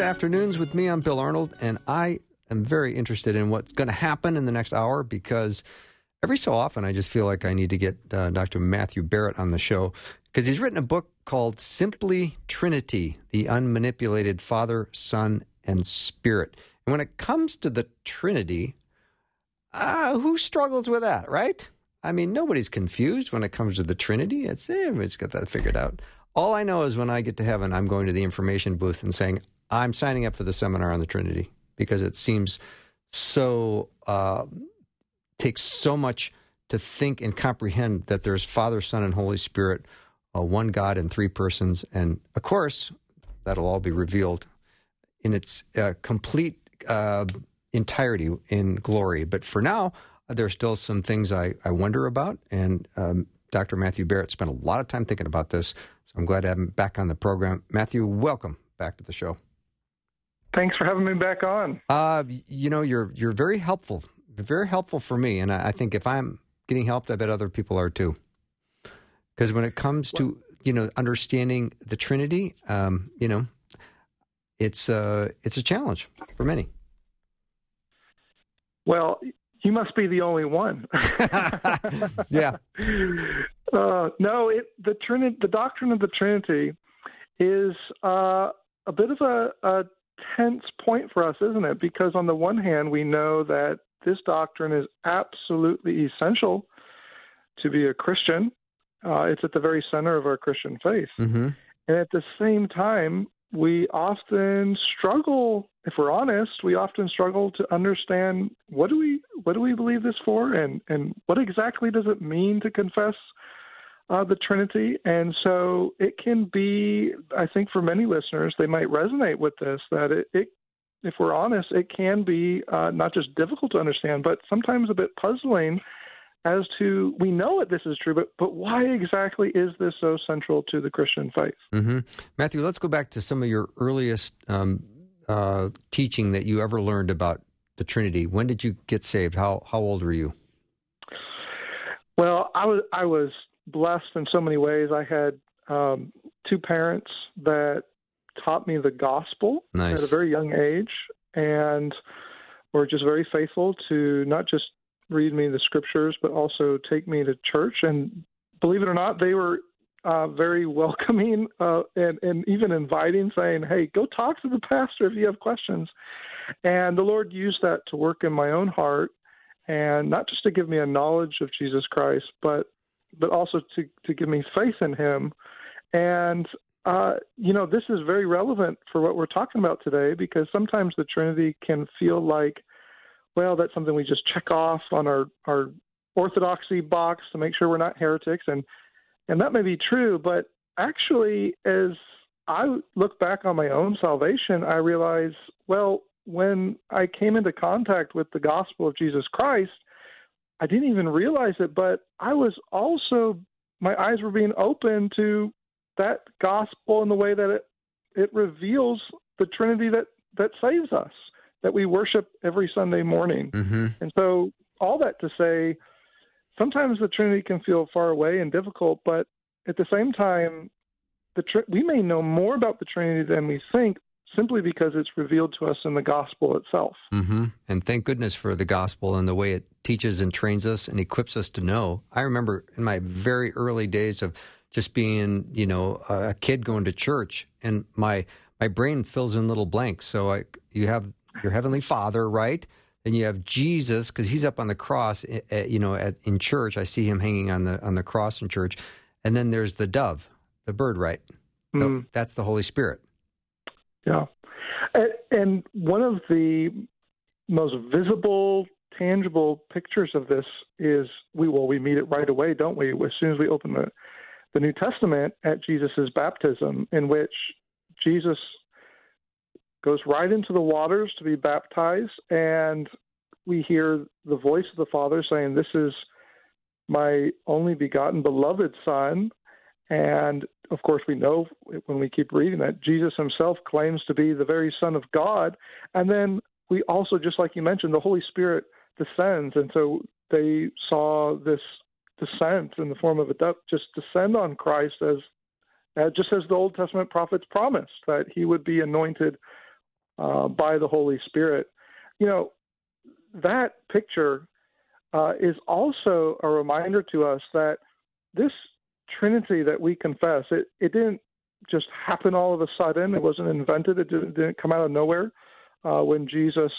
To Afternoons with me. I'm Bill Arnold, and I am very interested in what's going to happen in the next hour because every so often I just feel like I need to get uh, Dr. Matthew Barrett on the show because he's written a book called Simply Trinity The Unmanipulated Father, Son, and Spirit. And when it comes to the Trinity, uh, who struggles with that, right? I mean, nobody's confused when it comes to the Trinity. It's eh, everybody's got that figured out. All I know is when I get to heaven, I'm going to the information booth and saying, I'm signing up for the seminar on the Trinity because it seems so, uh, takes so much to think and comprehend that there's Father, Son, and Holy Spirit, uh, one God in three persons. And of course, that'll all be revealed in its uh, complete uh, entirety in glory. But for now, there are still some things I, I wonder about. And um, Dr. Matthew Barrett spent a lot of time thinking about this. So I'm glad to have him back on the program. Matthew, welcome back to the show. Thanks for having me back on. Uh, you know, you're you're very helpful, very helpful for me, and I, I think if I'm getting helped, I bet other people are too. Because when it comes to you know understanding the Trinity, um, you know, it's uh, it's a challenge for many. Well, you must be the only one. yeah. Uh, no, it, the Trinity, the doctrine of the Trinity, is uh, a bit of a, a tense point for us, isn't it? Because on the one hand, we know that this doctrine is absolutely essential to be a Christian. Uh, it's at the very center of our Christian faith. Mm-hmm. And at the same time, we often struggle if we're honest we often struggle to understand what do we what do we believe this for and and what exactly does it mean to confess uh, the trinity and so it can be i think for many listeners they might resonate with this that it, it if we're honest it can be uh, not just difficult to understand but sometimes a bit puzzling as to we know that this is true, but but why exactly is this so central to the Christian faith? Mm-hmm. Matthew, let's go back to some of your earliest um, uh, teaching that you ever learned about the Trinity. When did you get saved? How how old were you? Well, I was I was blessed in so many ways. I had um, two parents that taught me the gospel nice. at a very young age, and were just very faithful to not just read me the scriptures, but also take me to church. And believe it or not, they were uh, very welcoming uh, and, and even inviting, saying, Hey, go talk to the pastor if you have questions. And the Lord used that to work in my own heart, and not just to give me a knowledge of Jesus Christ, but but also to, to give me faith in Him. And uh, you know, this is very relevant for what we're talking about today because sometimes the Trinity can feel like well, that's something we just check off on our, our orthodoxy box to make sure we're not heretics. And, and that may be true, but actually, as I look back on my own salvation, I realize, well, when I came into contact with the gospel of Jesus Christ, I didn't even realize it, but I was also, my eyes were being open to that gospel in the way that it, it reveals the Trinity that, that saves us that we worship every Sunday morning. Mm-hmm. And so, all that to say, sometimes the Trinity can feel far away and difficult, but at the same time, the tr- we may know more about the Trinity than we think simply because it's revealed to us in the gospel itself. Mm-hmm. And thank goodness for the gospel and the way it teaches and trains us and equips us to know. I remember in my very early days of just being, you know, a kid going to church, and my my brain fills in little blanks. So I, you have your heavenly Father, right? Then you have Jesus because he's up on the cross. At, eh, eh, you know, at, in church, I see him hanging on the on the cross in church. And then there's the dove, the bird, right? Mm. That's the Holy Spirit. Yeah, and one of the most visible, tangible pictures of this is we well we meet it right away, don't we? As soon as we open the the New Testament at Jesus' baptism, in which Jesus goes right into the waters to be baptized, and we hear the voice of the Father saying, This is my only begotten beloved Son. And of course, we know when we keep reading that Jesus himself claims to be the very Son of God. And then we also, just like you mentioned, the Holy Spirit descends. And so they saw this descent in the form of a dove just descend on Christ as, uh, just as the Old Testament prophets promised that he would be anointed uh, by the Holy Spirit. You know, that picture uh, is also a reminder to us that this Trinity that we confess, it, it didn't just happen all of a sudden. It wasn't invented. It didn't, didn't come out of nowhere. Uh, when Jesus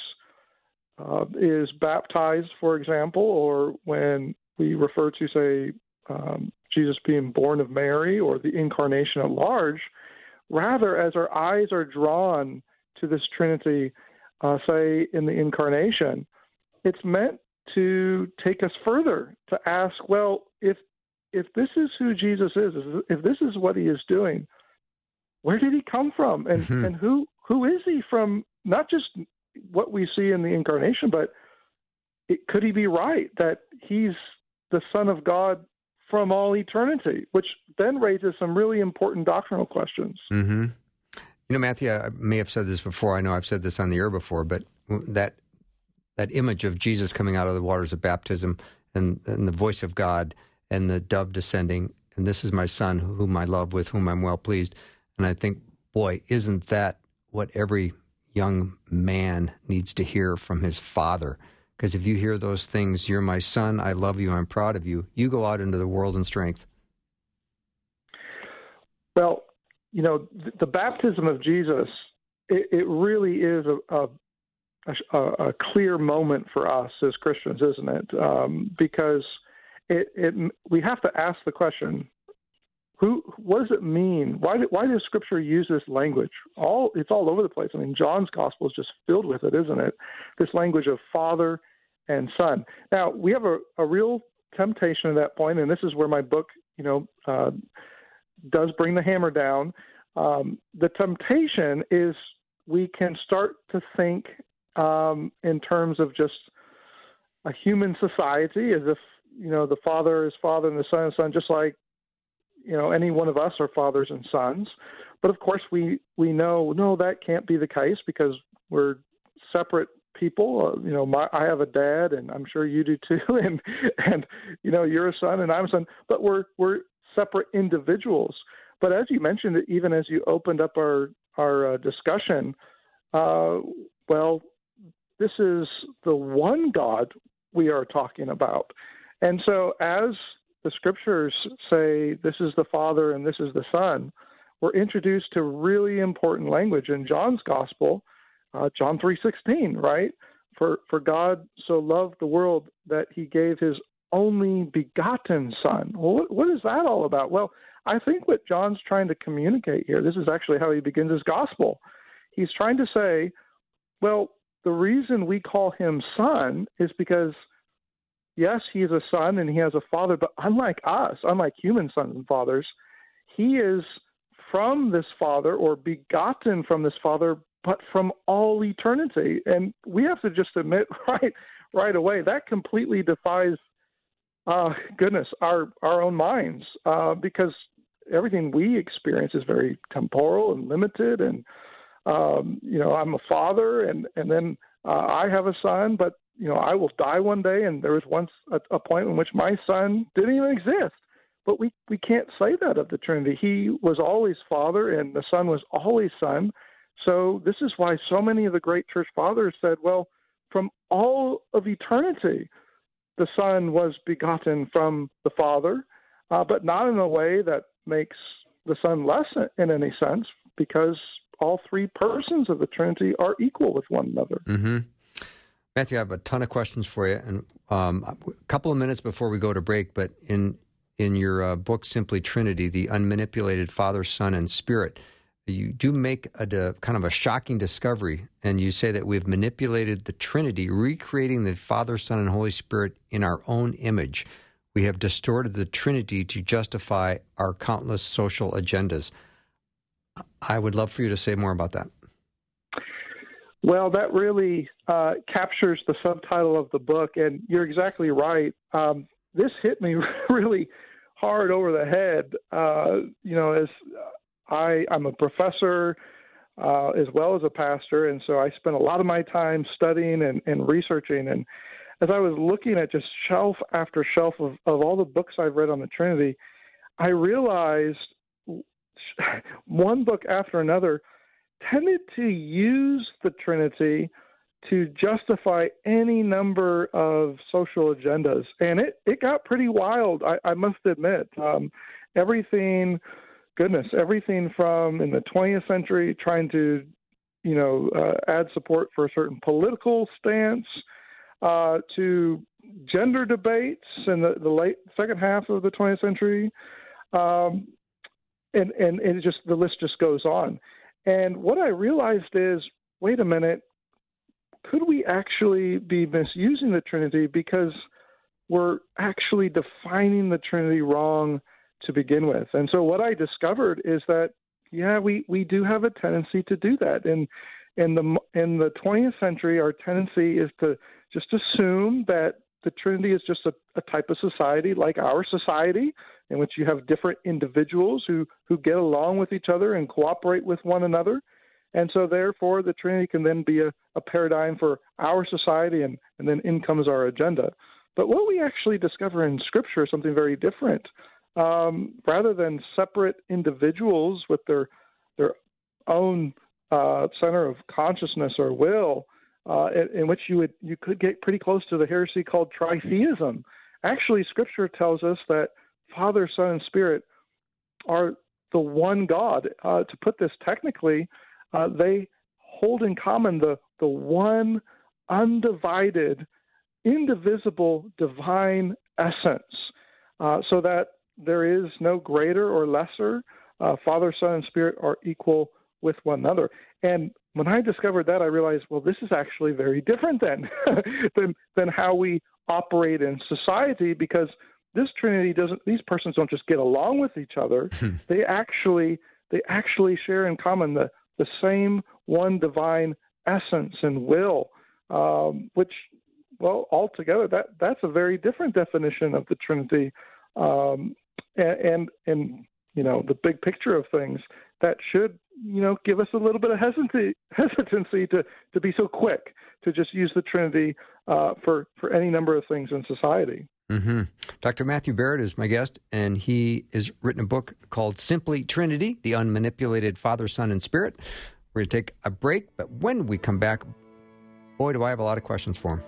uh, is baptized, for example, or when we refer to, say, um, Jesus being born of Mary or the incarnation at large, rather, as our eyes are drawn to this Trinity, uh, say, in the incarnation, it's meant to take us further to ask, well, if if this is who Jesus is, if this is what he is doing, where did he come from, and mm-hmm. and who who is he from? Not just what we see in the incarnation, but it, could he be right that he's the Son of God from all eternity, which then raises some really important doctrinal questions. Mm-hmm. You know, Matthew, I may have said this before. I know I've said this on the air before, but that that image of Jesus coming out of the waters of baptism and, and the voice of God and the dove descending, and this is my son whom I love, with whom I'm well pleased. And I think, boy, isn't that what every young man needs to hear from his father? Because if you hear those things, you're my son, I love you, I'm proud of you, you go out into the world in strength. Well, you know, the, baptism of Jesus, it, it really is a, a a, a, clear moment for us as Christians, isn't it? Um, because it, it, we have to ask the question: Who? What does it mean? Why? Why does Scripture use this language? All it's all over the place. I mean, John's Gospel is just filled with it, isn't it? This language of Father and Son. Now we have a, a real temptation at that point, and this is where my book, you know, uh, does bring the hammer down. Um, the temptation is we can start to think um, in terms of just a human society, as if you know the father is father and the son is son, just like you know any one of us are fathers and sons. But of course, we we know no, that can't be the case because we're separate people. Uh, you know, my, I have a dad, and I'm sure you do too, and and you know you're a son and I'm a son, but we're we're separate individuals. But as you mentioned, even as you opened up our our uh, discussion, uh, well, this is the one God we are talking about. And so, as the scriptures say, this is the Father and this is the Son, we're introduced to really important language in John's Gospel, uh, John 3:16, right? For for God so loved the world that He gave His only begotten Son. Well, what, what is that all about? Well, I think what John's trying to communicate here. This is actually how he begins his gospel. He's trying to say, well, the reason we call him son is because yes, he is a son and he has a father, but unlike us, unlike human sons and fathers, he is from this father or begotten from this father, but from all eternity. And we have to just admit right right away that completely defies uh, goodness our our own minds uh, because everything we experience is very temporal and limited and um, you know, I'm a father, and and then uh, I have a son, but you know, I will die one day. And there was once a, a point in which my son didn't even exist. But we we can't say that of the Trinity. He was always Father, and the Son was always Son. So this is why so many of the great church fathers said, well, from all of eternity, the Son was begotten from the Father, uh, but not in a way that makes the Son less in any sense, because all three persons of the Trinity are equal with one another. Mm-hmm. Matthew, I have a ton of questions for you, and um, a couple of minutes before we go to break. But in in your uh, book, Simply Trinity, the unmanipulated Father, Son, and Spirit, you do make a, a, kind of a shocking discovery, and you say that we've manipulated the Trinity, recreating the Father, Son, and Holy Spirit in our own image. we have distorted the Trinity to justify our countless social agendas. I would love for you to say more about that. Well, that really uh, captures the subtitle of the book, and you're exactly right. Um, this hit me really hard over the head. Uh, you know, as I, I'm a professor uh, as well as a pastor, and so I spent a lot of my time studying and, and researching. And as I was looking at just shelf after shelf of, of all the books I've read on the Trinity, I realized one book after another tended to use the Trinity to justify any number of social agendas, and it it got pretty wild. I, I must admit, um, everything, goodness, everything from in the 20th century trying to, you know, uh, add support for a certain political stance, uh, to gender debates in the, the late second half of the 20th century, um, and and it just the list just goes on. And what I realized is, wait a minute, could we actually be misusing the Trinity because we're actually defining the Trinity wrong to begin with? And so what I discovered is that yeah, we, we do have a tendency to do that. And in the in the 20th century, our tendency is to just assume that the Trinity is just a, a type of society like our society, in which you have different individuals who who get along with each other and cooperate with one another. And so, therefore, the Trinity can then be a, a paradigm for our society, and, and then in comes our agenda. But what we actually discover in Scripture is something very different. Um, rather than separate individuals with their their own uh, center of consciousness or will, uh, in, which you would you could get pretty close to the heresy called tritheism. Actually, Scripture tells us that Father, Son, and Spirit are the one God. Uh, to put this technically, uh, they hold in common the, the one undivided, indivisible divine essence, uh, so that there is no greater or lesser. Uh, Father, Son, and Spirit are equal with one another. And when I discovered that, I realized, well, this is actually very different then than than how we operate in society because this Trinity doesn't. These persons don't just get along with each other. Hmm. they actually they actually share in common the the same one divine essence and will, um, which, well, altogether, that that's a very different definition of the Trinity, um, and, and and you know the big picture of things that should you know give us a little bit of hesitancy hesitancy to to be so quick to just use the Trinity uh, for for any number of things in society. Mm-hmm. Dr. Matthew Barrett is my guest, and he has written a book called Simply Trinity The Unmanipulated Father, Son, and Spirit. We're going to take a break, but when we come back, boy, do I have a lot of questions for him.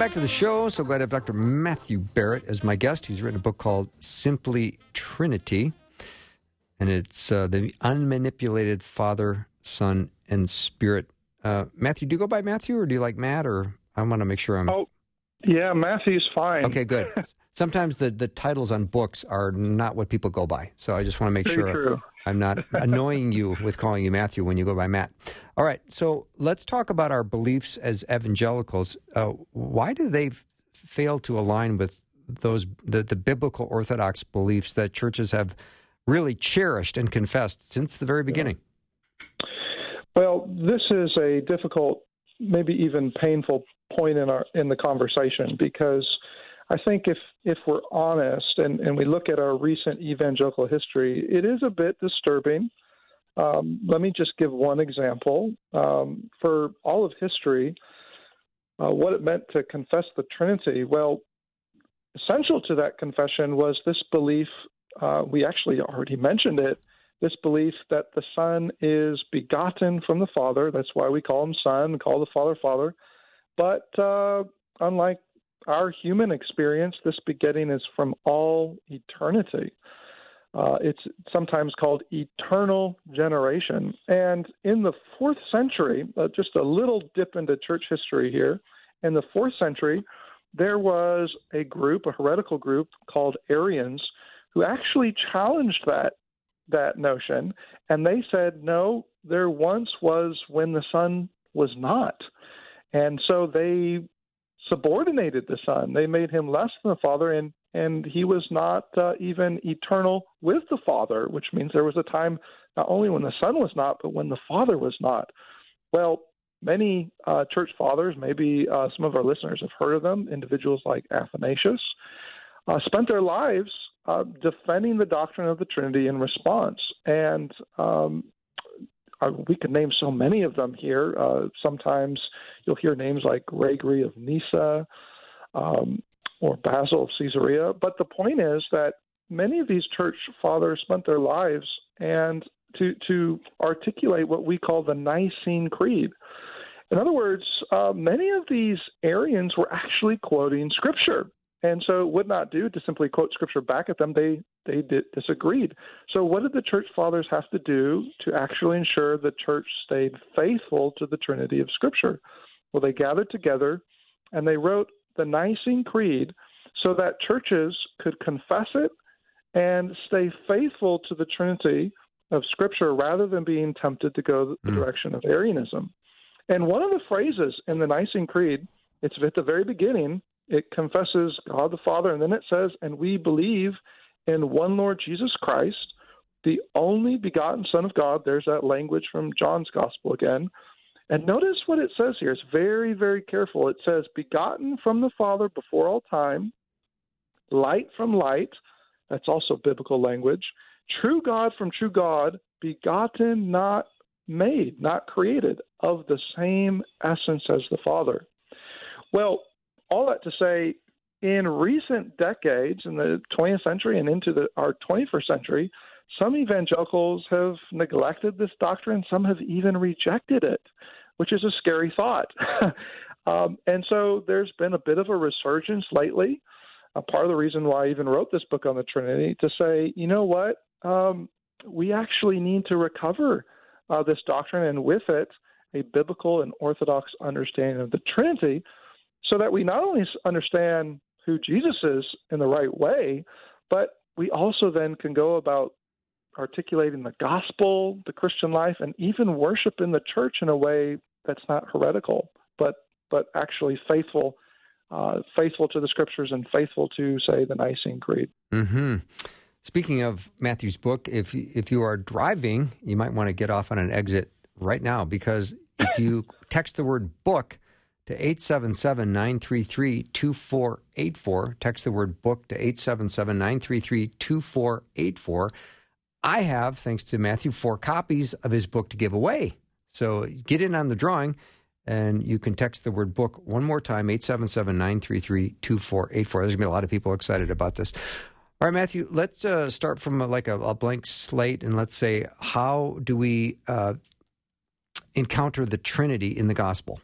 Back to the show. So glad to have Dr. Matthew Barrett as my guest. He's written a book called Simply Trinity, and it's uh, the unmanipulated Father, Son, and Spirit. Uh, Matthew, do you go by Matthew, or do you like Matt, or I want to make sure I'm. Oh, yeah, Matthew's fine. Okay, good. Sometimes the, the titles on books are not what people go by, so I just want to make Very sure true. I'm not annoying you with calling you Matthew when you go by Matt. All right, so let's talk about our beliefs as evangelicals. Uh, why do they f- fail to align with those the, the biblical orthodox beliefs that churches have really cherished and confessed since the very beginning? Well, this is a difficult, maybe even painful point in our in the conversation because I think if if we're honest and, and we look at our recent evangelical history, it is a bit disturbing. Um, let me just give one example. Um, for all of history, uh, what it meant to confess the Trinity, well, essential to that confession was this belief. Uh, we actually already mentioned it. This belief that the Son is begotten from the Father. That's why we call him Son, and call the Father Father. But uh, unlike our human experience, this begetting is from all eternity. Uh, it's sometimes called eternal generation. And in the fourth century, uh, just a little dip into church history here, in the fourth century, there was a group, a heretical group called Arians, who actually challenged that that notion, and they said, no, there once was when the Son was not, and so they subordinated the Son. They made him less than the Father, and and he was not uh, even eternal with the Father, which means there was a time not only when the Son was not, but when the Father was not. Well, many uh, church fathers, maybe uh, some of our listeners have heard of them, individuals like Athanasius, uh, spent their lives uh, defending the doctrine of the Trinity in response. And um, uh, we could name so many of them here. Uh, sometimes you'll hear names like Gregory of Nyssa um, or Basil of Caesarea. But the point is that many of these church fathers spent their lives and to to articulate what we call the Nicene Creed. In other words, uh, many of these Arians were actually quoting Scripture. And so it would not do to simply quote scripture back at them. They they did, disagreed. So what did the church fathers have to do to actually ensure the church stayed faithful to the Trinity of Scripture? Well, they gathered together and they wrote the Nicene Creed so that churches could confess it and stay faithful to the Trinity of Scripture rather than being tempted to go the mm. direction of Arianism. And one of the phrases in the Nicene Creed, it's at the very beginning, it confesses God the Father, and then it says, and we believe in one Lord Jesus Christ, the only begotten Son of God. There's that language from John's Gospel again. And notice what it says here. It's very, very careful. It says, begotten from the Father before all time, light from light. That's also biblical language. True God from true God, begotten, not made, not created, of the same essence as the Father. Well, all that to say, in recent decades, in the 20th century and into the, our 21st century, some evangelicals have neglected this doctrine. Some have even rejected it, which is a scary thought. um, and so there's been a bit of a resurgence lately. Part of the reason why I even wrote this book on the Trinity to say, you know what, um, we actually need to recover uh, this doctrine and with it a biblical and orthodox understanding of the Trinity so that we not only understand who Jesus is in the right way, but we also then can go about articulating the gospel, the Christian life, and even worship in the church in a way that's not heretical, but but actually faithful, uh, faithful to the scriptures and faithful to say the Nicene Creed. Mm-hmm. Speaking of Matthew's book, if if you are driving, you might want to get off on an exit right now because if you text the word book to 877 933 2484. Text the word book to 877 933 2484. I have, thanks to Matthew, four copies of his book to give away. So get in on the drawing and you can text the word book one more time 877 933 2484. There's going to be a lot of people excited about this. All right, Matthew, let's uh, start from a, like a, a, blank slate and let's say, how do we uh, encounter the Trinity in the gospel?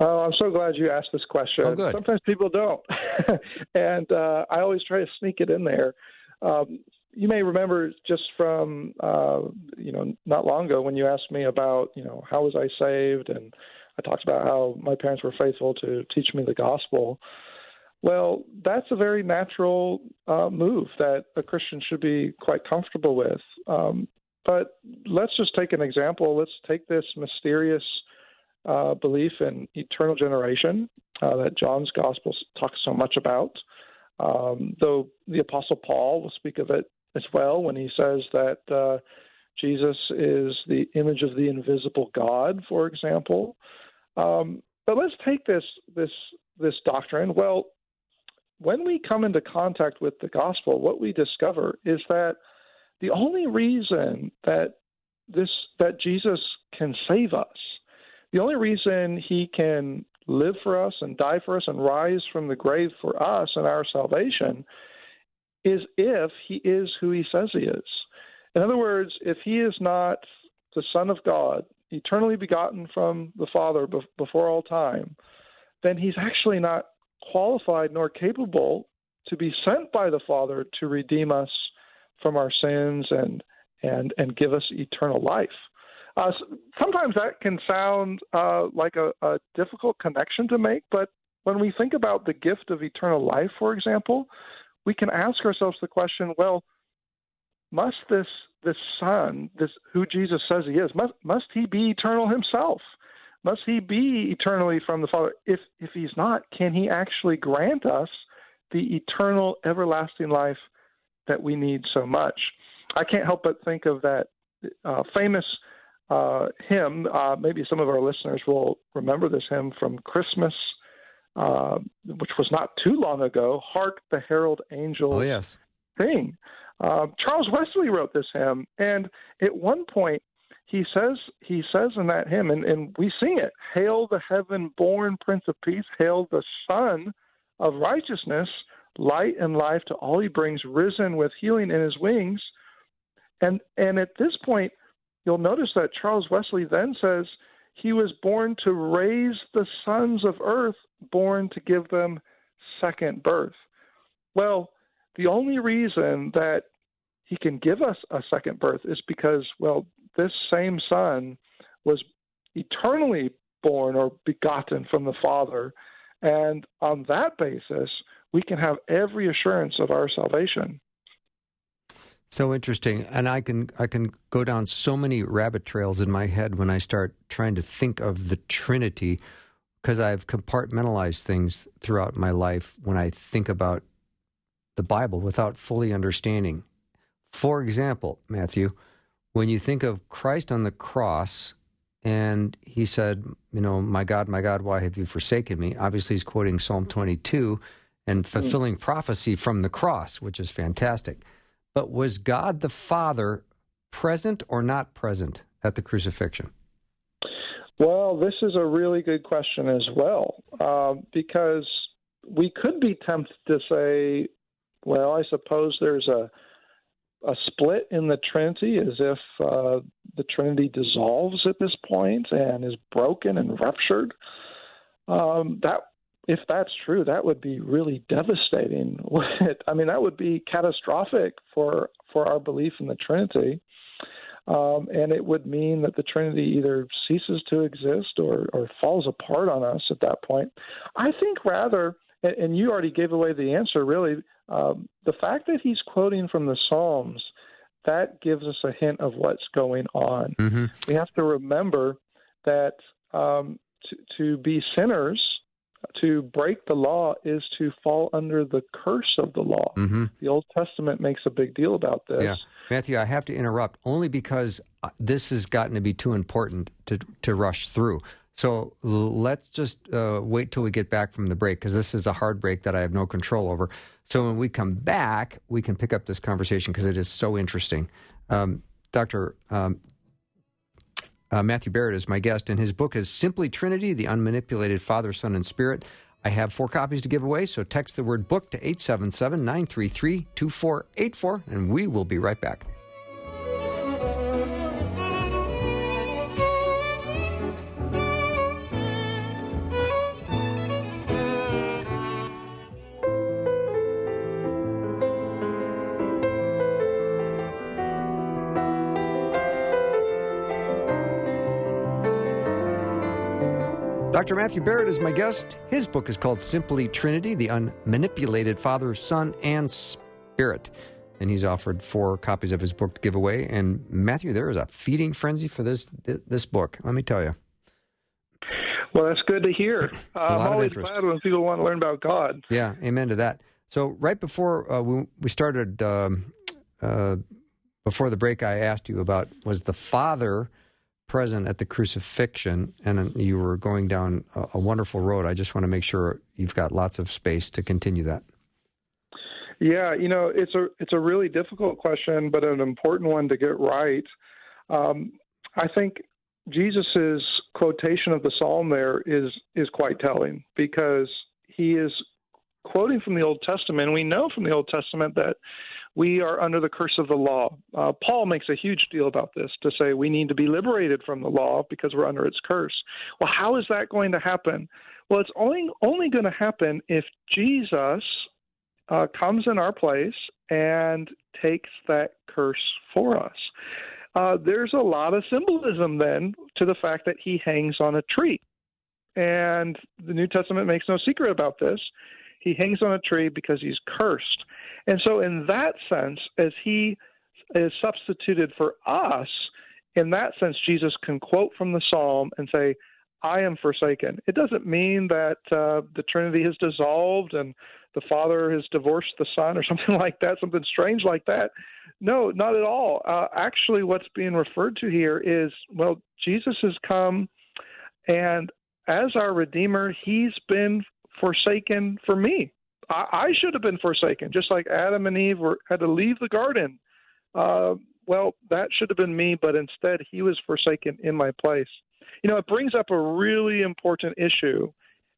Oh, I'm so glad you asked this question. Oh, good. Sometimes people don't, and uh, I always try to sneak it in there. Um, you may remember just from uh, you know not long ago when you asked me about you know how was I saved, and I talked about how my parents were faithful to teach me the gospel. Well, that's a very natural uh, move that a Christian should be quite comfortable with. Um, but let's just take an example. Let's take this mysterious uh, belief in eternal generation uh, that John's Gospel talks so much about. Um, though the Apostle Paul will speak of it as well when he says that uh, Jesus is the image of the invisible God, for example. Um, but let's take this this this doctrine. Well, when we come into contact with the gospel, what we discover is that the only reason that this that Jesus can save us the only reason he can live for us and die for us and rise from the grave for us and our salvation is if he is who he says he is. In other words, if he is not the Son of God, eternally begotten from the Father before all time, then he's actually not qualified nor capable to be sent by the Father to redeem us from our sins and and and give us eternal life. Uh, sometimes that can sound uh, like a, a difficult connection to make, but when we think about the gift of eternal life, for example, we can ask ourselves the question: Well, must this this Son, this who Jesus says he is, must must he be eternal himself? Must he be eternally from the Father? If if he's not, can he actually grant us the eternal, everlasting life that we need so much? I can't help but think of that uh, famous uh, hymn. Uh, maybe some of our listeners will remember this hymn from Christmas, uh, which was not too long ago. "Hark the herald angels oh, yes. sing." Uh, Charles Wesley wrote this hymn, and at one point he says he says in that hymn, and, and we sing it: "Hail the heaven-born Prince of Peace! Hail the Sun of Righteousness! Light and life to all he brings, risen with healing in his wings." And and at this point, you'll notice that Charles Wesley then says he was born to raise the sons of earth, born to give them second birth. Well, the only reason that he can give us a second birth is because, well, this same son was eternally born or begotten from the Father. And on that basis, we can have every assurance of our salvation. So interesting, and I can I can go down so many rabbit trails in my head when I start trying to think of the Trinity, because I've compartmentalized things throughout my life when I think about the Bible without fully understanding. For example, Matthew, when you think of Christ on the cross, and he said, "You know, my God, my God, why have you forsaken me?" Obviously, he's quoting Psalm 22 and hmm. fulfilling prophecy from the cross, which is fantastic. But was God the Father present or not present at the crucifixion? Well, this is a really good question as well, uh, because we could be tempted to say, well, I suppose there's a a split in the Trinity, as if uh, the Trinity dissolves at this point and is broken and ruptured. Um, that if that's true, that would be really devastating. I mean, that would be catastrophic for for our belief in the Trinity, um, and it would mean that the Trinity either ceases to exist or or falls apart on us at that point. I think rather, and, and you already gave away the answer. Really, um, the fact that he's quoting from the Psalms that gives us a hint of what's going on. Mm-hmm. We have to remember that um, to, to be sinners to break the law is to fall under the curse of the law. Mm-hmm. The Old Testament makes a big deal about this. Yeah. Matthew, I have to interrupt only because uh, this has gotten to be too important to, to rush through. So let's just uh, wait till we get back from the break because this is a hard break that I have no control over. So when we come back, we can pick up this conversation because it is so interesting. Um, Dr. Um, uh, Matthew Barrett is my guest, and his book is Simply Trinity The Unmanipulated Father, Son, and Spirit. I have four copies to give away, so text the word book to 877 933 2484, and we will be right back. Dr. Matthew Barrett is my guest. His book is called Simply Trinity The Unmanipulated Father, Son, and Spirit. And he's offered four copies of his book to give away. And Matthew, there is a feeding frenzy for this this book. Let me tell you. Well, that's good to hear. Uh, I'm always glad when people want to learn about God. Yeah, amen to that. So, right before uh, we, we started, um, uh, before the break, I asked you about was the Father present at the crucifixion, and you were going down a, a wonderful road. I just want to make sure you've got lots of space to continue that. Yeah, you know, it's a it's a really difficult question, but an important one to get right. Um, I think Jesus's quotation of the psalm there is is quite telling because he is quoting from the Old Testament. We know from the Old Testament that we are under the curse of the law. Uh, Paul makes a huge deal about this to say we need to be liberated from the law because we're under its curse. Well, how is that going to happen? Well, it's only only going to happen if Jesus uh, comes in our place and takes that curse for us. Uh, there's a lot of symbolism then to the fact that he hangs on a tree. And the New Testament makes no secret about this. He hangs on a tree because he's cursed. And so, in that sense, as he is substituted for us, in that sense, Jesus can quote from the psalm and say, I am forsaken. It doesn't mean that uh, the Trinity has dissolved and the Father has divorced the Son or something like that, something strange like that. No, not at all. Uh, actually, what's being referred to here is well, Jesus has come, and as our Redeemer, He's been forsaken for me. I, I should have been forsaken, just like Adam and Eve were, had to leave the garden. Uh, well, that should have been me, but instead, He was forsaken in my place. You know, it brings up a really important issue,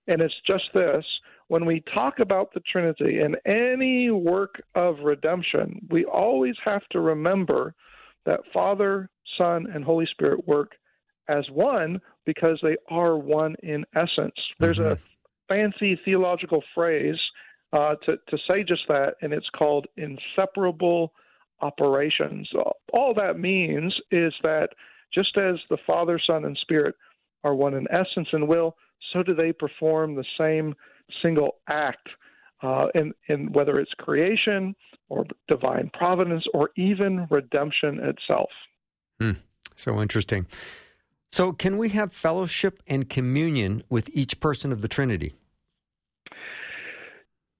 and it's just this when we talk about the Trinity and any work of redemption, we always have to remember that Father, Son, and Holy Spirit work as one because they are one in essence. There's mm-hmm. a fancy theological phrase uh, to, to say just that, and it's called inseparable operations. All that means is that just as the Father, Son, and Spirit are one in essence and will, so do they perform the same single act, uh, in, in whether it's creation or divine providence or even redemption itself. Mm, so interesting. So, can we have fellowship and communion with each person of the Trinity?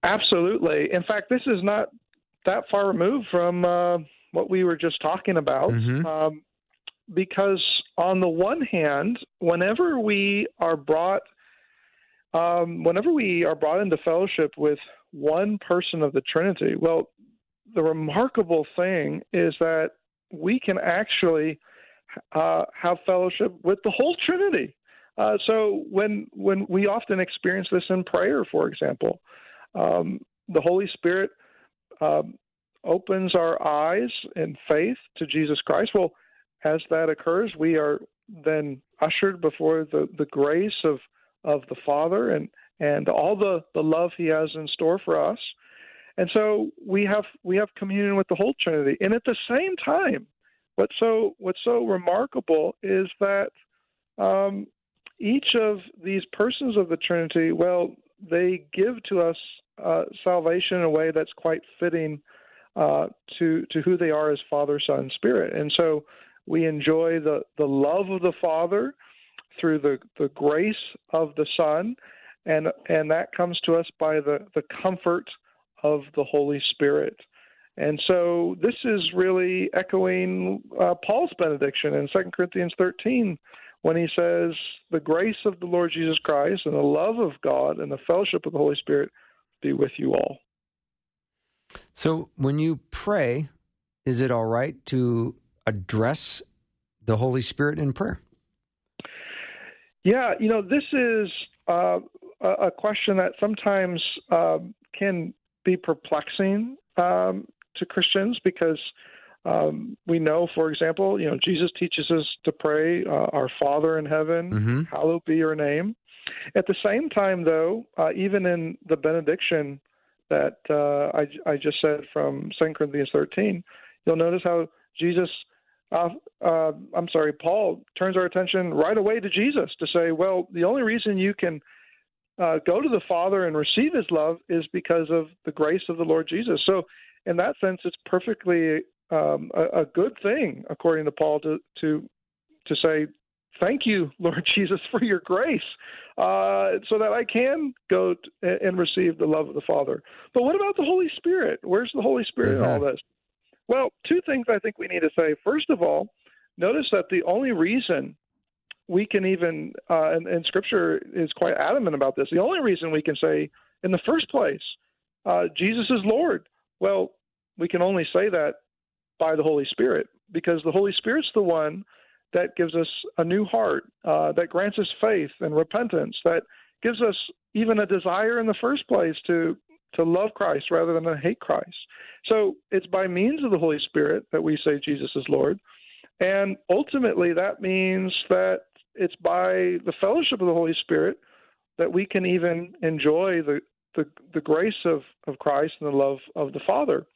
Absolutely. In fact, this is not that far removed from uh, what we were just talking about. Mm-hmm. Um, because, on the one hand, whenever we are brought um, whenever we are brought into fellowship with one person of the Trinity, well, the remarkable thing is that we can actually uh, have fellowship with the whole Trinity. Uh, so when when we often experience this in prayer, for example, um, the Holy Spirit um, opens our eyes in faith to Jesus Christ. Well, as that occurs, we are then ushered before the, the grace of of the Father and and all the the love He has in store for us. And so we have we have communion with the whole Trinity. And at the same time, what's so what's so remarkable is that um, each of these persons of the Trinity, well, they give to us uh, salvation in a way that's quite fitting uh, to to who they are as Father, Son, Spirit. And so we enjoy the the love of the Father through the, the grace of the Son, and and that comes to us by the, the comfort of the Holy Spirit. And so this is really echoing uh, Paul's benediction in 2 Corinthians 13 when he says, The grace of the Lord Jesus Christ and the love of God and the fellowship of the Holy Spirit be with you all. So when you pray, is it all right to address the Holy Spirit in prayer? Yeah, you know, this is uh, a question that sometimes uh, can be perplexing um, to Christians because um, we know, for example, you know, Jesus teaches us to pray, uh, "Our Father in heaven, mm-hmm. hallowed be your name." At the same time, though, uh, even in the benediction that uh, I, I just said from 2 Corinthians 13, you'll notice how Jesus uh, uh, I'm sorry, Paul turns our attention right away to Jesus to say, well, the only reason you can uh, go to the Father and receive His love is because of the grace of the Lord Jesus. So, in that sense, it's perfectly um, a, a, good thing, according to Paul, to to to say, "Thank you, Lord Jesus, for your grace, uh, so that I can go t- and receive the love of the Father." But what about the Holy Spirit? Where's the Holy Spirit mm-hmm. in all this? Well, two things I think we need to say. First of all, notice that the only reason we can even, uh, and, and, Scripture is quite adamant about this, the only reason we can say, in the first place, uh, Jesus is Lord, well, we can only say that by the Holy Spirit, because the Holy Spirit's the one that gives us a new heart, uh, that grants us faith and repentance, that gives us even a desire in the first place to to love Christ rather than to hate Christ. So it's by means of the Holy Spirit that we say Jesus is Lord. And ultimately, that means that it's by the fellowship of the Holy Spirit that we can even enjoy the, the the grace of of Christ and the love of the Father.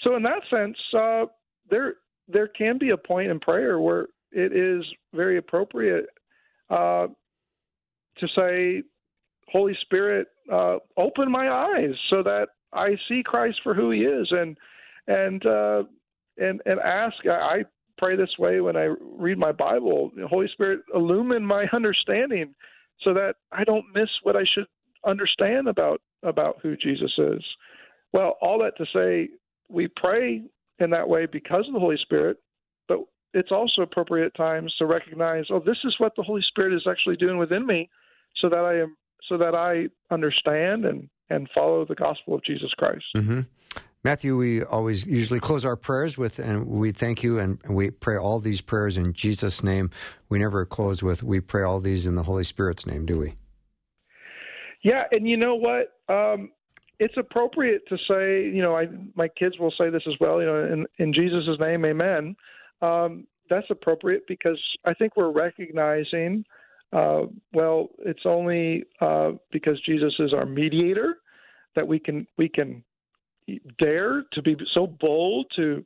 So in that sense, uh, there there can be a point in prayer where it is very appropriate uh, to say, Holy Spirit, uh, open my eyes so that I see Christ for who He is, and and uh, and and ask. I pray this way when I read my Bible. Holy Spirit, illumine my understanding so that I don't miss what I should understand about about who Jesus is. Well, all that to say, we pray in that way because of the Holy Spirit, but it's also appropriate at times to recognize, oh, this is what the Holy Spirit is actually doing within me, so that I am so that I understand and and follow the gospel of Jesus Christ. Mm-hmm. Matthew, we always usually close our prayers with, and we thank you, and we pray all these prayers in Jesus' name. We never close with, we pray all these in the Holy Spirit's name, do we? Yeah, and you know what? Um, it's appropriate to say, you know, I my kids will say this as well, you know, in in Jesus' name, Amen. Um, that's appropriate because I think we're recognizing, uh, well, it's only uh, because Jesus is our mediator that we can we can dare to be so bold to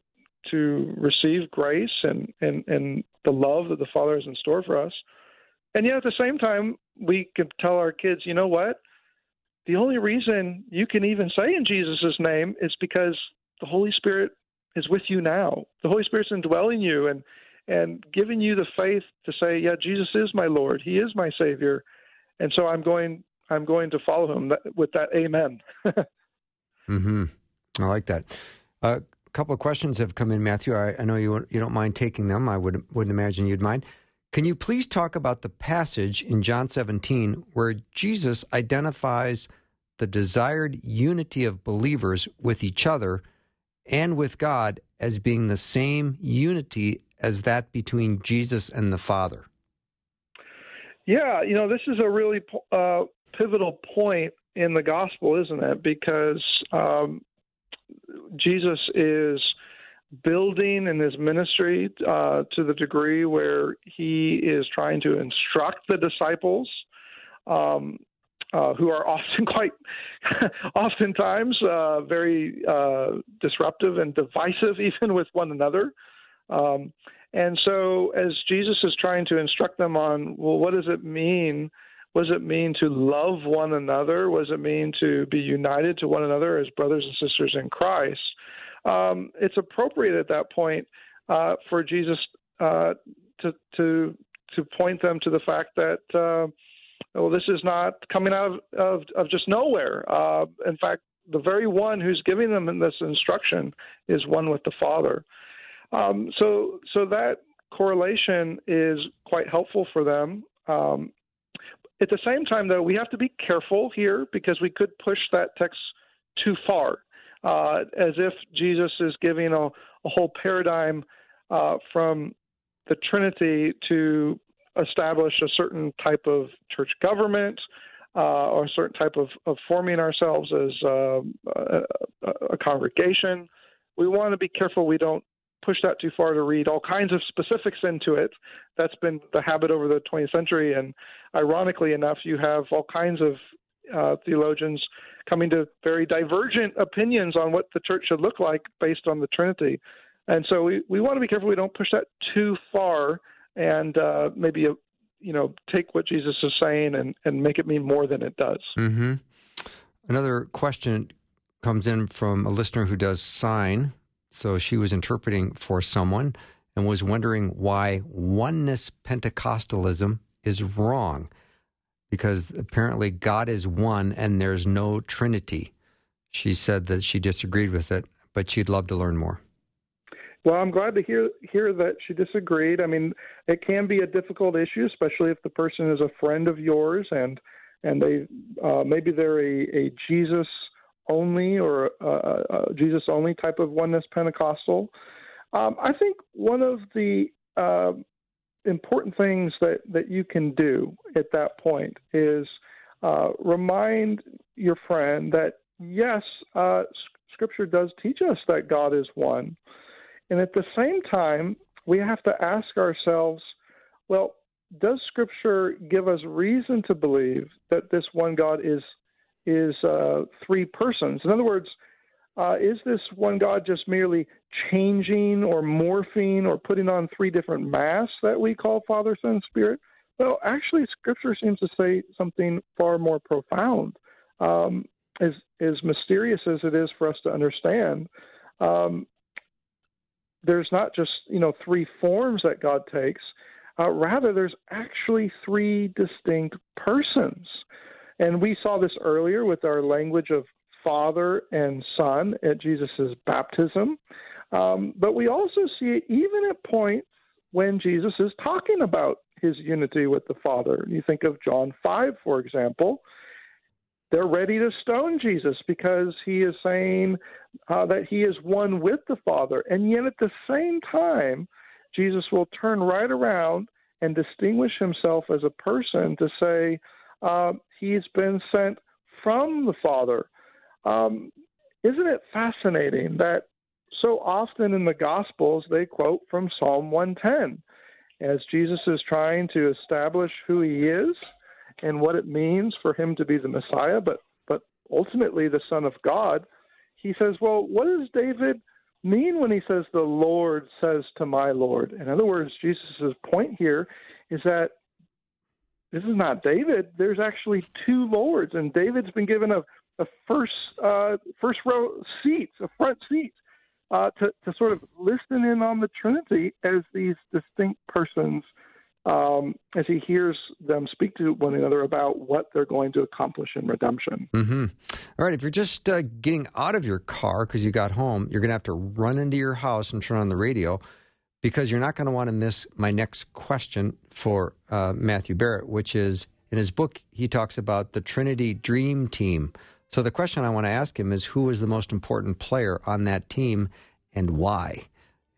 to receive grace and and and the love that the Father has in store for us. And yet at the same time, we can tell our kids, you know what? The only reason you can even say in Jesus' name is because the Holy Spirit is with you now. The Holy Spirit's indwelling you and and giving you the faith to say, yeah, Jesus is my Lord. He is my Savior, and so I'm going I'm going to follow Him with that Amen. hmm I like that. Uh, a couple of questions have come in, Matthew. I, I know you you don't mind taking them. I would wouldn't imagine you'd mind. Can you please talk about the passage in John 17 where Jesus identifies the desired unity of believers with each other and with God as being the same unity as that between Jesus and the Father? Yeah, you know, this is a really uh, pivotal point in the gospel, isn't it? Because um, Jesus is building in his ministry uh, to the degree where he is trying to instruct the disciples. Um, uh, who are often quite, oftentimes uh, very uh, disruptive and divisive, even with one another. Um, and so, as Jesus is trying to instruct them on, well, what does it mean what does it mean to love one another? What does it mean to be united to one another as brothers and sisters in Christ? Um, it's appropriate at that point uh, for Jesus uh, to to to point them to the fact that uh, well, this is not coming out of of, of just nowhere. Uh, in fact, the very one who's giving them this instruction is one with the Father. Um, so so that correlation is quite helpful for them. Um, at the same time, though, we have to be careful here because we could push that text too far, uh, as if Jesus is giving a, a whole paradigm uh, from the Trinity to establish a certain type of church government uh, or a certain type of, of forming ourselves as uh, a, a, congregation. We want to be careful we don't push that too far to read all kinds of specifics into it. That's been the habit over the 20th century. And ironically enough, you have all kinds of uh, theologians coming to very divergent opinions on what the church should look like based on the Trinity. And so we, we want to be careful we don't push that too far and uh, maybe uh, you know take what Jesus is saying and, and make it mean more than it does. Mm-hmm. Another question comes in from a listener who does sign so she was interpreting for someone and was wondering why oneness Pentecostalism is wrong because apparently God is one and there's no Trinity. She said that she disagreed with it, but she'd love to learn more. Well, I'm glad to hear hear that she disagreed. I mean, it can be a difficult issue, especially if the person is a friend of yours and and they uh, maybe they're a, a Jesus only or a, a Jesus only type of oneness Pentecostal. Um, I think one of the uh, important things that, that you can do at that point is uh, remind your friend that yes, uh, Scripture does teach us that God is one. And at the same time, we have to ask ourselves, well, does Scripture give us reason to believe that this one God is is uh, three persons. In other words, uh, is this one God just merely changing or morphing or putting on three different masks that we call Father, Son, Spirit? Well, actually, Scripture seems to say something far more profound. Um, as as mysterious as it is for us to understand, um, there's not just you know three forms that God takes. Uh, rather, there's actually three distinct persons. And we saw this earlier with our language of Father and Son at Jesus' baptism. Um, but we also see it even at points when Jesus is talking about his unity with the Father. You think of John 5, for example. They're ready to stone Jesus because he is saying uh, that he is one with the Father. And yet at the same time, Jesus will turn right around and distinguish himself as a person to say uh, he's been sent from the Father. Um, isn't it fascinating that so often in the Gospels they quote from Psalm 110 as Jesus is trying to establish who he is and what it means for him to be the Messiah, but but ultimately the Son of God. He says, "Well, what does David mean when he says the Lord says to my Lord?" In other words, Jesus' point here is that this is not David. There's actually two lords, and David's been given a, a first uh, first row seats, a front seat, uh, to to sort of listen in on the Trinity as these distinct persons, um, as he hears them speak to one another about what they're going to accomplish in redemption. Mm-hmm. All right, if you're just uh, getting out of your car because you got home, you're going to have to run into your house and turn on the radio because you're not going to want to miss my next question for uh, Matthew Barrett, which is in his book, he talks about the Trinity Dream Team. So the question I want to ask him is who is the most important player on that team and why?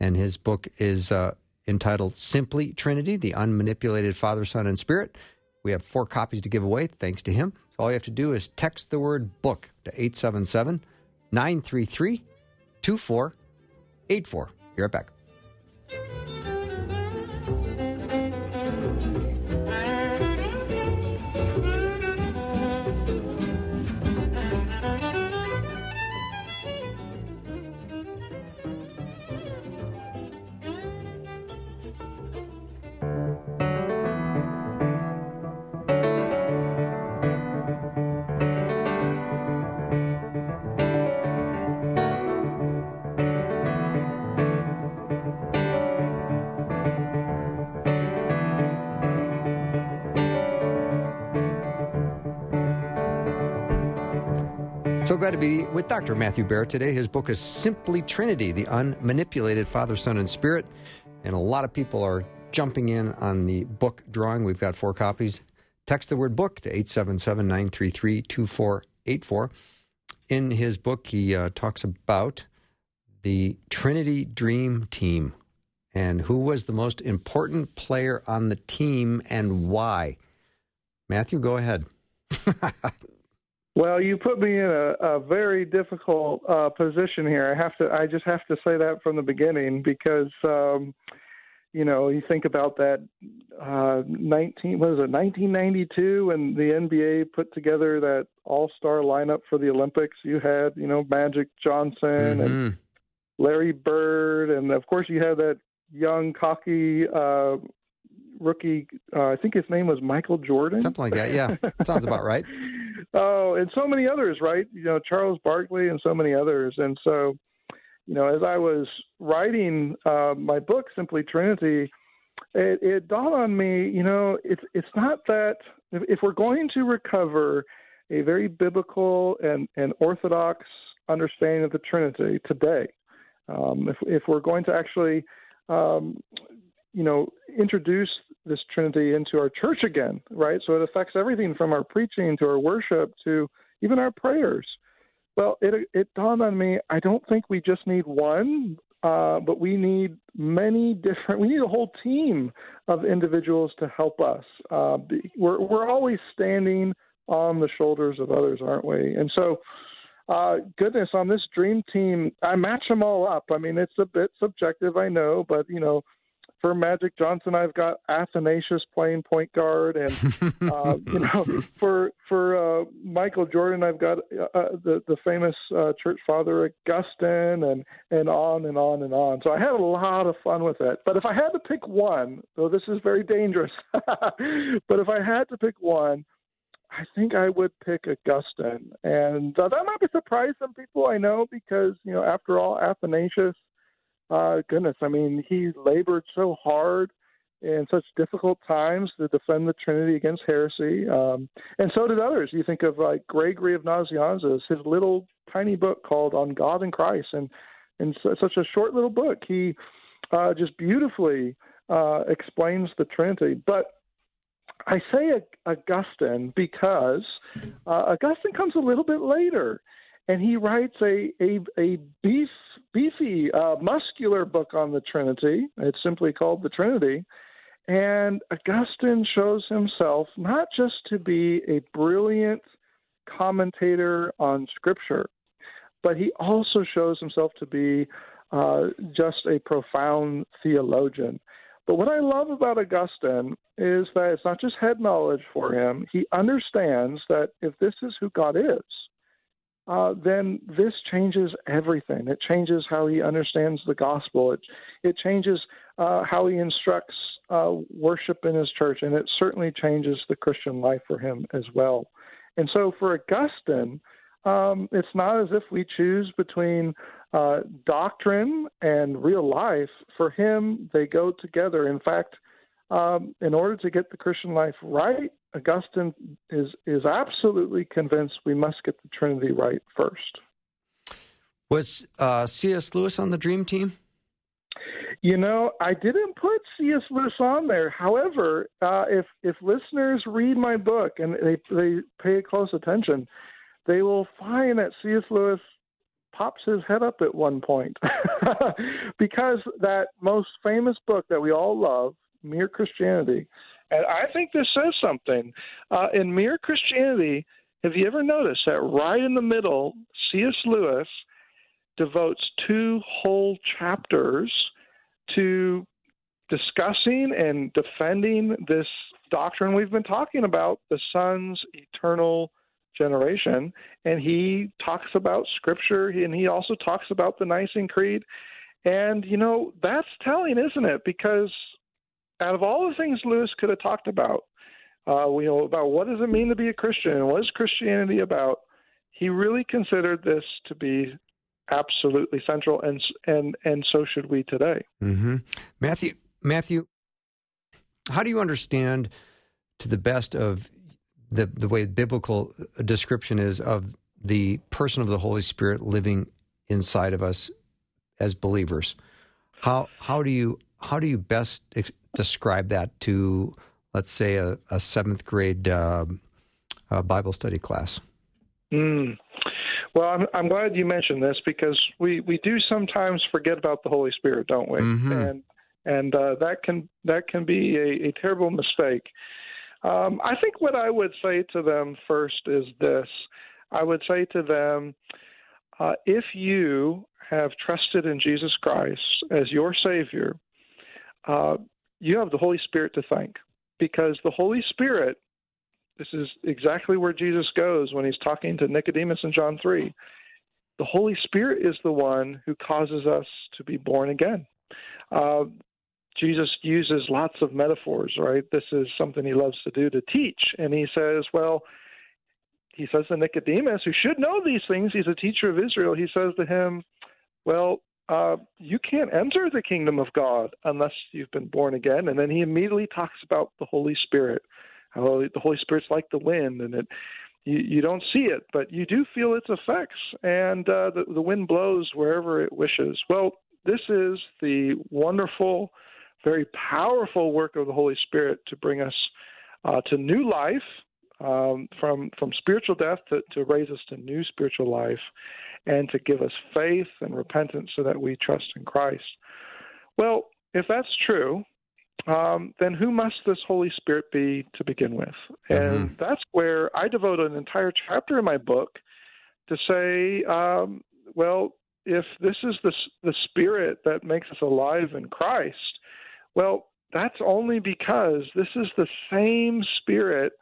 And his book is uh, entitled Simply Trinity, the Unmanipulated Father, Son, and Spirit. We have four copies to give away thanks to him. So all you have to do is text the word book to 877 933 2484. Be right back. Glad to be with Dr. Matthew Barrett today. His book is Simply Trinity, the Unmanipulated Father, Son, and Spirit. And a lot of people are jumping in on the book drawing. We've got four copies. Text the word book to 877 933 2484. In his book, he uh, talks about the Trinity Dream Team and who was the most important player on the team and why. Matthew, go ahead. Well, you put me in a, a very difficult uh, position here. I have to. I just have to say that from the beginning because, um, you know, you think about that uh, 19. What is it? 1992 when the NBA put together that All-Star lineup for the Olympics. You had, you know, Magic Johnson mm-hmm. and Larry Bird, and of course you had that young, cocky uh, rookie. Uh, I think his name was Michael Jordan. Something like that. Yeah, sounds about right. Oh, and so many others, right? You know, Charles Barkley and so many others. And so, you know, as I was writing uh, my book, Simply Trinity, it, it dawned on me, you know, it's it's not that if, if we're going to recover a very biblical and, and orthodox understanding of the Trinity today, um, if if we're going to actually um, you know, introduce this Trinity into our church again, right? So it affects everything from our preaching to our worship to even our prayers. Well, it it dawned on me. I don't think we just need one, uh, but we need many different. We need a whole team of individuals to help us. Uh, we're we're always standing on the shoulders of others, aren't we? And so, uh, goodness, on this dream team, I match them all up. I mean, it's a bit subjective, I know, but you know, for Magic Johnson, I've got Athanasius playing point guard, and uh, you know, for for uh, Michael Jordan, I've got uh, uh, the the famous uh, church father Augustine, and and on and on and on. So I had a lot of fun with it. But if I had to pick one, though this is very dangerous, but if I had to pick one, I think I would pick Augustine, and uh, that might be surprise some people I know because you know, after all, Athanasius, uh, goodness, I mean, he labored so hard in such difficult times to defend the Trinity against heresy, um, and so did others. You think of like Gregory of Nazianzus, his little tiny book called "On God and Christ," and in such a short little book, he uh, just beautifully uh, explains the Trinity, but I say Augustine because uh, Augustine comes a little bit later, and he writes a a, a beef, beefy, uh, muscular book on the Trinity. It's simply called the Trinity. And Augustine shows himself not just to be a brilliant commentator on Scripture, but he also shows himself to be uh, just a profound theologian. But what I love about Augustine is that it's not just head knowledge for him. He understands that if this is who God is, uh, then this changes everything. It changes how he understands the gospel. It it changes uh, how he instructs uh, worship in his church, and it certainly changes the Christian life for him as well. And so, for Augustine, um, it's not as if we choose between uh, doctrine and real life. For him, they go together. In fact, um, in order to get the Christian life right, Augustine is is absolutely convinced we must get the Trinity right first. Was uh, C.S. Lewis on the Dream Team? You know, I didn't put C.S. Lewis on there. However, uh, if if listeners read my book and they they pay close attention, they will find that C.S. Lewis pops his head up at one point because that most famous book that we all love, Mere Christianity, and I think this says something. Uh, in Mere Christianity, have you ever noticed that right in the middle, C.S. Lewis devotes two whole chapters to discussing and defending this doctrine we've been talking about the Son's eternal generation. And he talks about Scripture, and he also talks about the Nicene Creed. And, you know, that's telling, isn't it? Because out of all the things Lewis could have talked about, uh, you know, about what does it mean to be a Christian and what is Christianity about, he really considered this to be absolutely central, and and and so should we today. Mm-hmm. Matthew, Matthew, how do you understand, to the best of the the way biblical description is of the person of the Holy Spirit living inside of us as believers. How how do you how do you best describe that to let's say a, a seventh grade uh, uh, Bible study class? Mm. Well, I'm, I'm glad you mentioned this because we, we do sometimes forget about the Holy Spirit, don't we? Mm-hmm. And and uh, that can that can be a, a terrible mistake. Um, I think what I would say to them first is this I would say to them, uh, if you have trusted in Jesus Christ as your Savior, uh, you have the Holy Spirit to thank because the Holy Spirit, this is exactly where Jesus goes when he's talking to Nicodemus in John 3. The Holy Spirit is the one who causes us to be born again. Uh, Jesus uses lots of metaphors, right? This is something he loves to do to teach. And he says, well, he says to Nicodemus, who should know these things, he's a teacher of Israel, he says to him, well, uh, you can't enter the kingdom of God unless you've been born again. And then he immediately talks about the Holy Spirit, how the Holy Spirit's like the wind, and it you, you don't see it, but you do feel its effects, and uh, the, the wind blows wherever it wishes. Well, this is the wonderful very powerful work of the Holy Spirit to bring us uh, to new life, um, from from spiritual death to, to raise us to new spiritual life, and to give us faith and repentance so that we trust in Christ. Well, if that's true, um, then who must this Holy Spirit be to begin with? And mm-hmm. that's where I devote an entire chapter in my book to say, um, well, if this is the the Spirit that makes us alive in Christ, Well, that's only because this is the same Spirit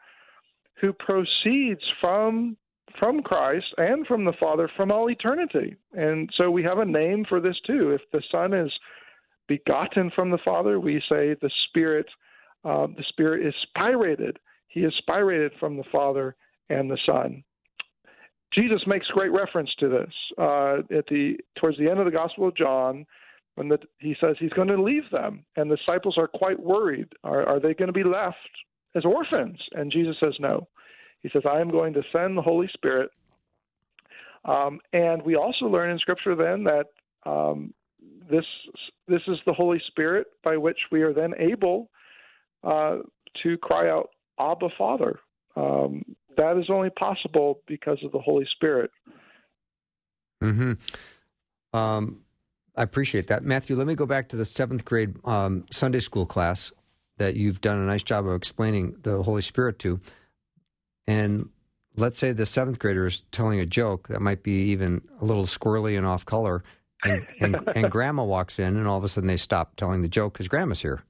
who proceeds from from Christ and from the Father from all eternity. And so we have a name for this too. If the Son is begotten from the Father, we say the Spirit uh, the Spirit is spirated. He is spirated from the Father and the Son. Jesus makes great reference to this uh, at the towards the end of the Gospel of John, when the, he says he's going to leave them, and the disciples are quite worried. Are, are they going to be left as orphans? And Jesus says no. He says, I am going to send the Holy Spirit. Um, and we also learn in Scripture then that um, this this is the Holy Spirit by which we are then able uh, to cry out, Abba, Father. Um, that is only possible because of the Holy Spirit. Hmm. I appreciate that, Matthew. Let me go back to the seventh grade um, Sunday school class that you've done a nice job of explaining the Holy Spirit to. And let's say the seventh grader is telling a joke that might be even a little squirrely and off color, and, and, and grandma walks in, and all of a sudden they stop telling the joke because grandma's here.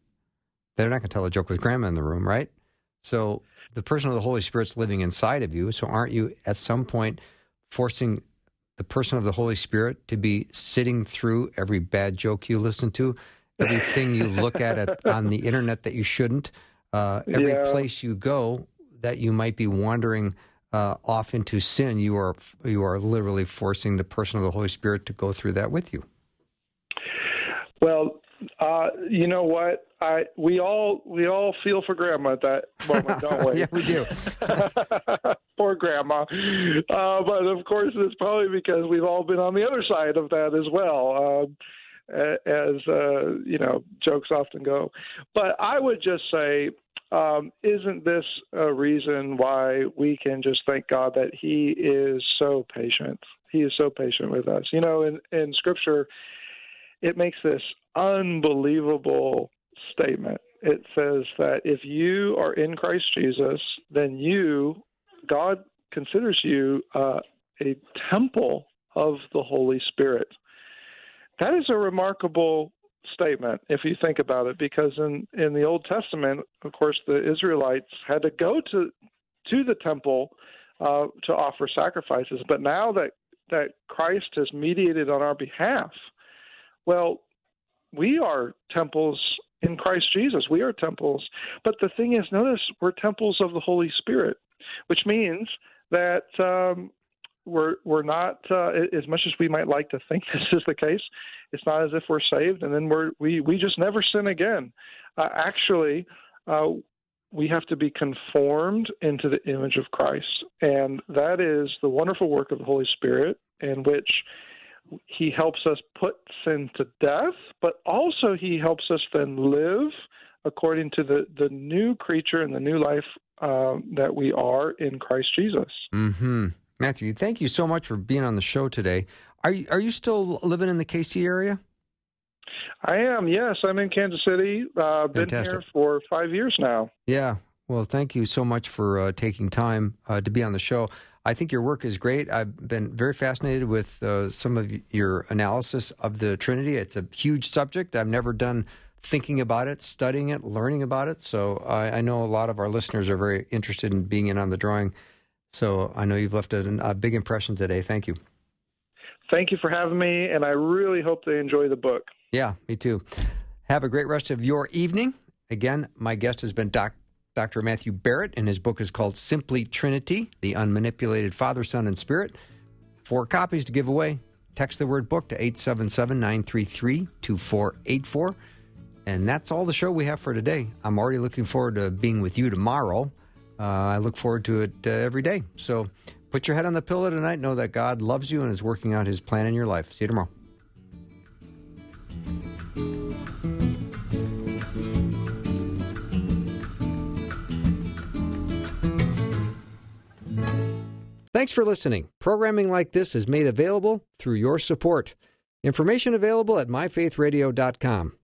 They're not going to tell a joke with grandma in the room, right? So the person of the Holy Spirit's living inside of you. So aren't you at some point forcing the person of the Holy Spirit to be sitting through every bad joke you listen to, everything you look at, at on the internet that you shouldn't, uh, every yeah. place you go that you might be wandering uh, off into sin, you are you are literally forcing the person of the Holy Spirit to go through that with you. Well, uh, you know what? I we all we all feel for grandma at that moment, don't we? yeah, we do. Poor grandma. Uh, but of course, it's probably because we've all been on the other side of that as well. Um, as uh, you know, jokes often go. But I would just say um, isn't this a reason why we can just thank God that He is so patient? He is so patient with us. You know, in, in Scripture, it makes this unbelievable statement. It says that if you are in Christ Jesus, then you, God considers you uh, a temple of the Holy Spirit. That is a remarkable statement if you think about it because in in the Old Testament of course the Israelites had to go to to the temple uh, to offer sacrifices. But now that that Christ has mediated on our behalf well we are temples in Christ Jesus. We are temples. But the thing is notice we're temples of the Holy Spirit which means that um, we're we're not uh, as much as we might like to think this is the case. It's not as if we're saved and then we're we we just never sin again. Uh, actually, uh, we have to be conformed into the image of Christ, and that is the wonderful work of the Holy Spirit, in which He helps us put sin to death, but also He helps us then live according to the the new creature and the new life um, that we are in Christ Jesus. Hmm. Matthew, thank you so much for being on the show today. Are you are you still living in the KC area? I am. Yes, I'm in Kansas City. Uh, been here for five years now. Yeah. Well, thank you so much for uh, taking time uh, to be on the show. I think your work is great. I've been very fascinated with uh, some of your analysis of the Trinity. It's a huge subject. I've never done thinking about it, studying it, learning about it. So I, I know a lot of our listeners are very interested in being in on the drawing. So I know you've left a, a big impression today. Thank you. Thank you for having me, and I really hope they enjoy the book. Yeah, me too. Have a great rest of your evening. Again, my guest has been doc, Dr. Matthew Barrett, and his book is called Simply Trinity The Unmanipulated Father, Son, and Spirit. Four copies to give away. Text the word book to 877 933 2484. And that's all the show we have for today. I'm already looking forward to being with you tomorrow. Uh, I look forward to it uh, every day. So put your head on the pillow tonight. Know that God loves you and is working out his plan in your life. See you tomorrow. Thanks for listening. Programming like this is made available through your support. Information available at myfaithradio.com.